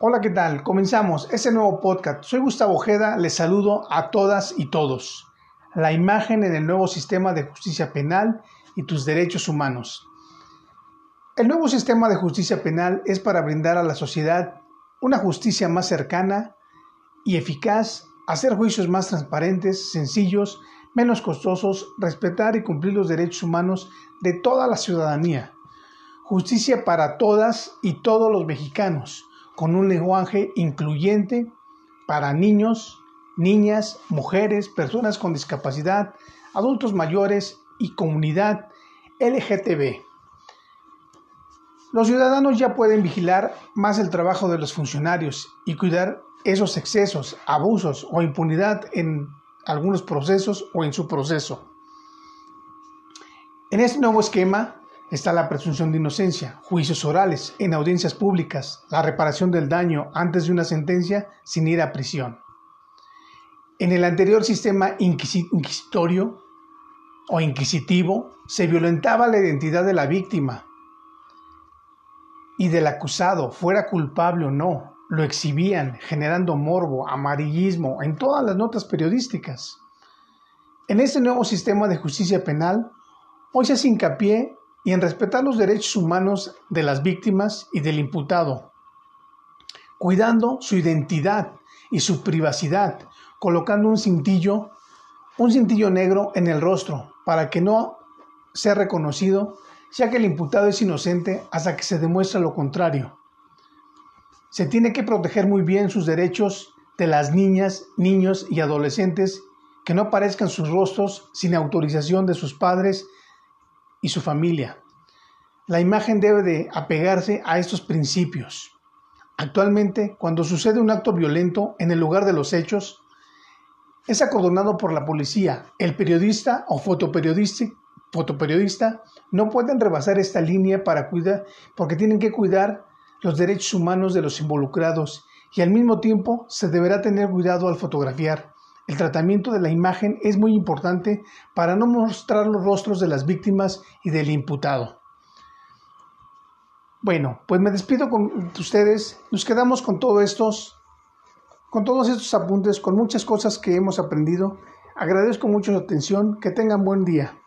Hola, ¿qué tal? Comenzamos este nuevo podcast. Soy Gustavo Ojeda, les saludo a todas y todos. La imagen en el nuevo sistema de justicia penal y tus derechos humanos. El nuevo sistema de justicia penal es para brindar a la sociedad una justicia más cercana y eficaz, hacer juicios más transparentes, sencillos, menos costosos, respetar y cumplir los derechos humanos de toda la ciudadanía. Justicia para todas y todos los mexicanos con un lenguaje incluyente para niños, niñas, mujeres, personas con discapacidad, adultos mayores y comunidad LGTB. Los ciudadanos ya pueden vigilar más el trabajo de los funcionarios y cuidar esos excesos, abusos o impunidad en algunos procesos o en su proceso. En este nuevo esquema, está la presunción de inocencia, juicios orales en audiencias públicas, la reparación del daño antes de una sentencia sin ir a prisión. En el anterior sistema inquisitorio o inquisitivo se violentaba la identidad de la víctima y del acusado, fuera culpable o no, lo exhibían generando morbo, amarillismo en todas las notas periodísticas. En este nuevo sistema de justicia penal, hoy se hace hincapié y en respetar los derechos humanos de las víctimas y del imputado, cuidando su identidad y su privacidad, colocando un cintillo, un cintillo negro en el rostro para que no sea reconocido, ya que el imputado es inocente hasta que se demuestre lo contrario. Se tiene que proteger muy bien sus derechos de las niñas, niños y adolescentes que no aparezcan sus rostros sin autorización de sus padres y su familia. La imagen debe de apegarse a estos principios. Actualmente, cuando sucede un acto violento en el lugar de los hechos, es acordonado por la policía. El periodista o fotoperiodista, no pueden rebasar esta línea para cuidar, porque tienen que cuidar los derechos humanos de los involucrados y al mismo tiempo se deberá tener cuidado al fotografiar. El tratamiento de la imagen es muy importante para no mostrar los rostros de las víctimas y del imputado. Bueno, pues me despido con ustedes. Nos quedamos con todos estos, con todos estos apuntes, con muchas cosas que hemos aprendido. Agradezco mucho su atención. Que tengan buen día.